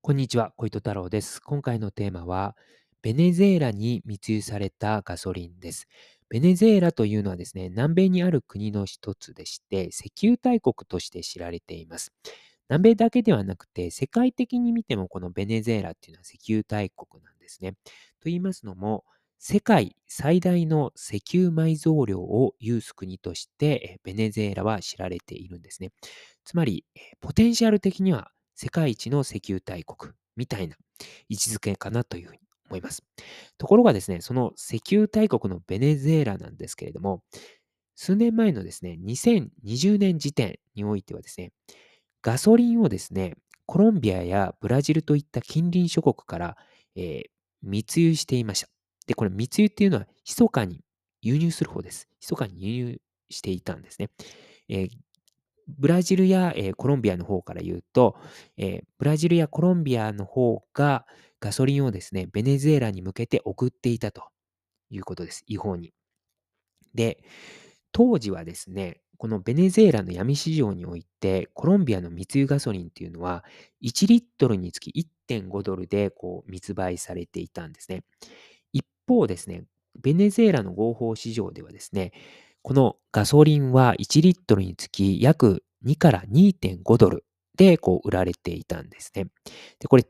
こんにちは、小糸太郎です。今回のテーマは、ベネズエラに密輸されたガソリンです。ベネズエラというのはですね、南米にある国の一つでして、石油大国として知られています。南米だけではなくて、世界的に見てもこのベネズエラっていうのは石油大国なんですね。と言いますのも、世界最大の石油埋蔵量を有す国として、ベネズエラは知られているんですね。つまり、ポテンシャル的には世界一の石油大国みたいな位置づけかなというふうに思います。ところがですね、その石油大国のベネズエラなんですけれども、数年前のですね、2020年時点においてはですね、ガソリンをですね、コロンビアやブラジルといった近隣諸国から、えー、密輸していました。で、これ密輸っていうのは、密かに輸入する方です。密かに輸入していたんですね。えー、ブラジルや、えー、コロンビアの方から言うと、えー、ブラジルやコロンビアの方がガソリンをですね、ベネズエラに向けて送っていたということです。違法に。で、当時はですね、このベネズエラの闇市場において、コロンビアの密輸ガソリンっていうのは、1リットルにつき1.5ドルでこう密売されていたんですね。一方ですね、ベネズエラの合法市場ではですね、このガソリンは1リットルにつき約2から2.5ドルでこう売られていたんですね。で、これ、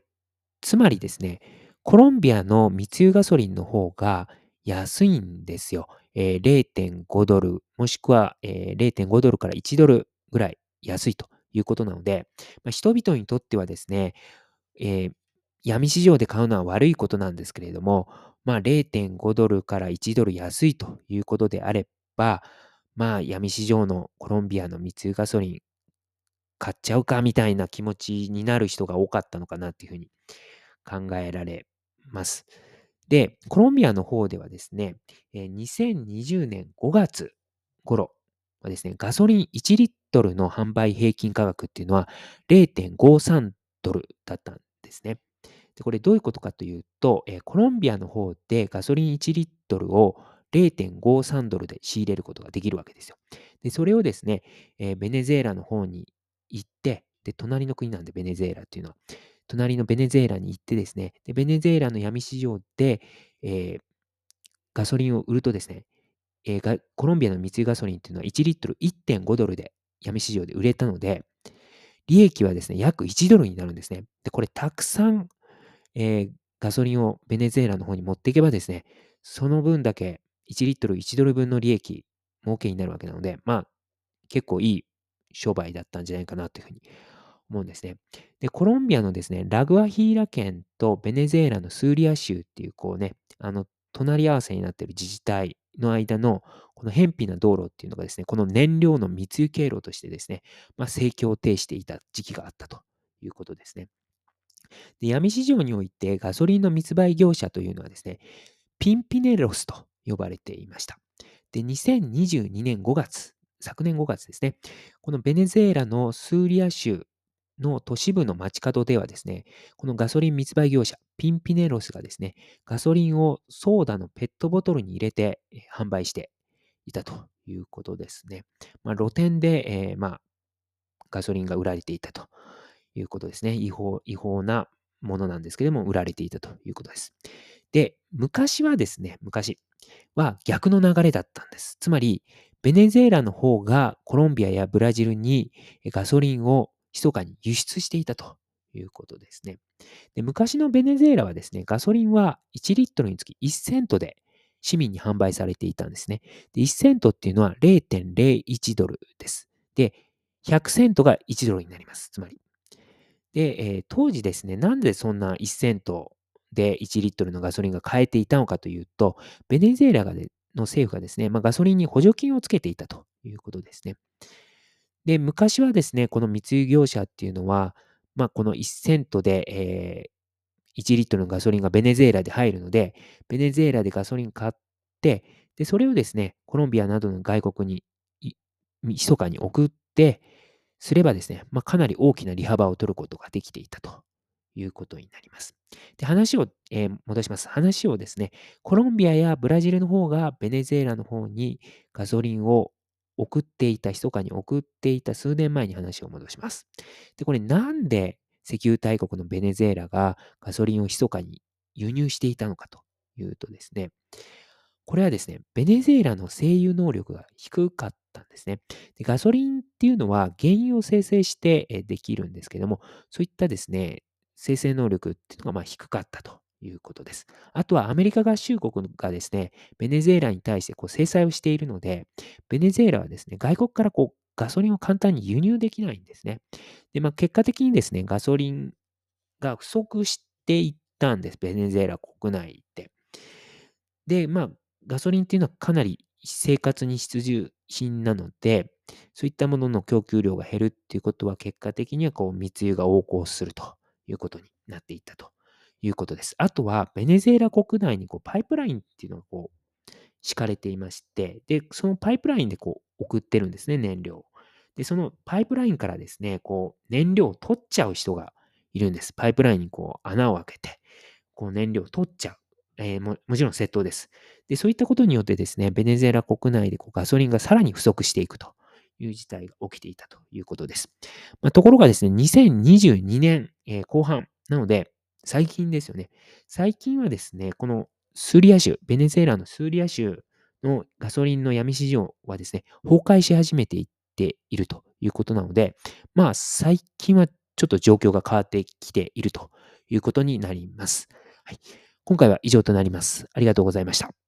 つまりですね、コロンビアの密輸ガソリンの方が安いんですよ。えー、0.5ドル、もしくは、えー、0.5ドルから1ドルぐらい安いということなので、まあ、人々にとってはですね、えー、闇市場で買うのは悪いことなんですけれども、まあ、0.5ドルから1ドル安いということであればば、まあ、闇市場のコロンビアの密輸ガソリン買っちゃうかみたいな気持ちになる人が多かったのかなっていうふうに考えられます。で、コロンビアの方ではですね、2020年5月頃はですね、ガソリン1リットルの販売平均価格っていうのは0.53ドルだったんですね。でこれどういうことかというと、コロンビアの方でガソリン1リットルを0.53ドルで仕入れることができるわけですよ。で、それをですね、えー、ベネズエラの方に行って、で、隣の国なんでベネズエラっていうのは、隣のベネズエラに行ってですね、でベネズエラの闇市場で、えー、ガソリンを売るとですね、えー、コロンビアの密輸ガソリンっていうのは1リットル1.5ドルで闇市場で売れたので、利益はですね、約1ドルになるんですね。で、これたくさん、えー、ガソリンをベネズエラの方に持っていけばですね、その分だけ1リットル1ドル分の利益、儲けになるわけなので、まあ、結構いい商売だったんじゃないかなというふうに思うんですね。で、コロンビアのですね、ラグアヒーラ県とベネズエラのスーリア州っていう、こうね、あの、隣り合わせになっている自治体の間の、この偏僻な道路っていうのがですね、この燃料の密輸経路としてですね、まあ、盛況を呈していた時期があったということですね。で闇市場においてガソリンの密売業者というのはですね、ピンピネロスと呼ばれていました。で、2022年5月、昨年5月ですね、このベネズエラのスーリア州の都市部の街角ではですね、このガソリン密売業者、ピンピネロスがですね、ガソリンをソーダのペットボトルに入れて販売していたということですね。まあ、露店で、えー、まあ、ガソリンが売られていたということですね。違法、違法なものなんですけども、売られていたということです。で、昔はですね、昔は逆の流れだったんです。つまり、ベネズエラの方がコロンビアやブラジルにガソリンを密かに輸出していたということですね。で昔のベネズエラはですね、ガソリンは1リットルにつき1セントで市民に販売されていたんですね。で1セントっていうのは0.01ドルです。で、100セントが1ドルになります。つまり。で、えー、当時ですね、なんでそんな1セントで1リットルのガソリンが買えていたのかというと、ベネズエラの政府がですね、まあ、ガソリンに補助金をつけていたということですね。で、昔はですね、この密輸業者っていうのは、まあ、この1セントで、えー、1リットルのガソリンがベネズエラで入るので、ベネズエラでガソリン買って、で、それをですね、コロンビアなどの外国に、密かに送って、すればですね、まあ、かなり大きな利幅を取ることができていたということになります。で話を、えー、戻します。話をですね、コロンビアやブラジルの方がベネズエラの方にガソリンを送っていた、密かに送っていた数年前に話を戻します。で、これなんで石油大国のベネズエラがガソリンを密かに輸入していたのかというとですね、これはですね、ベネズエラの製油能力が低かったんですね。でガソリンっていうのは原油を生成してできるんですけども、そういったですね、生成能力っていうのがまあ低かったということです。あとはアメリカ合衆国がですね、ベネズエラに対してこう制裁をしているので、ベネズエラはですね、外国からこうガソリンを簡単に輸入できないんですね。で、まあ、結果的にですね、ガソリンが不足していったんです、ベネズエラ国内で。で、まあ、ガソリンっていうのはかなり生活に必需品なので、そういったものの供給量が減るっていうことは結果的にはこう密輸が横行するということになっていったということです。あとはベネズエラ国内にこうパイプラインっていうのがこう敷かれていまして、で、そのパイプラインでこう送ってるんですね、燃料。で、そのパイプラインからですね、こう燃料を取っちゃう人がいるんです。パイプラインにこう穴を開けて、こう燃料を取っちゃう。えー、ももちろん窃盗です。で、そういったことによってですね、ベネズエラ国内でこうガソリンがさらに不足していくという事態が起きていたということです。まあ、ところがですね、2022年、えー、後半、なので、最近ですよね。最近はですね、このスーリア州、ベネズエラのスーリア州のガソリンの闇市場はですね、崩壊し始めていっているということなので、まあ、最近はちょっと状況が変わってきているということになります。はい。今回は以上となります。ありがとうございました。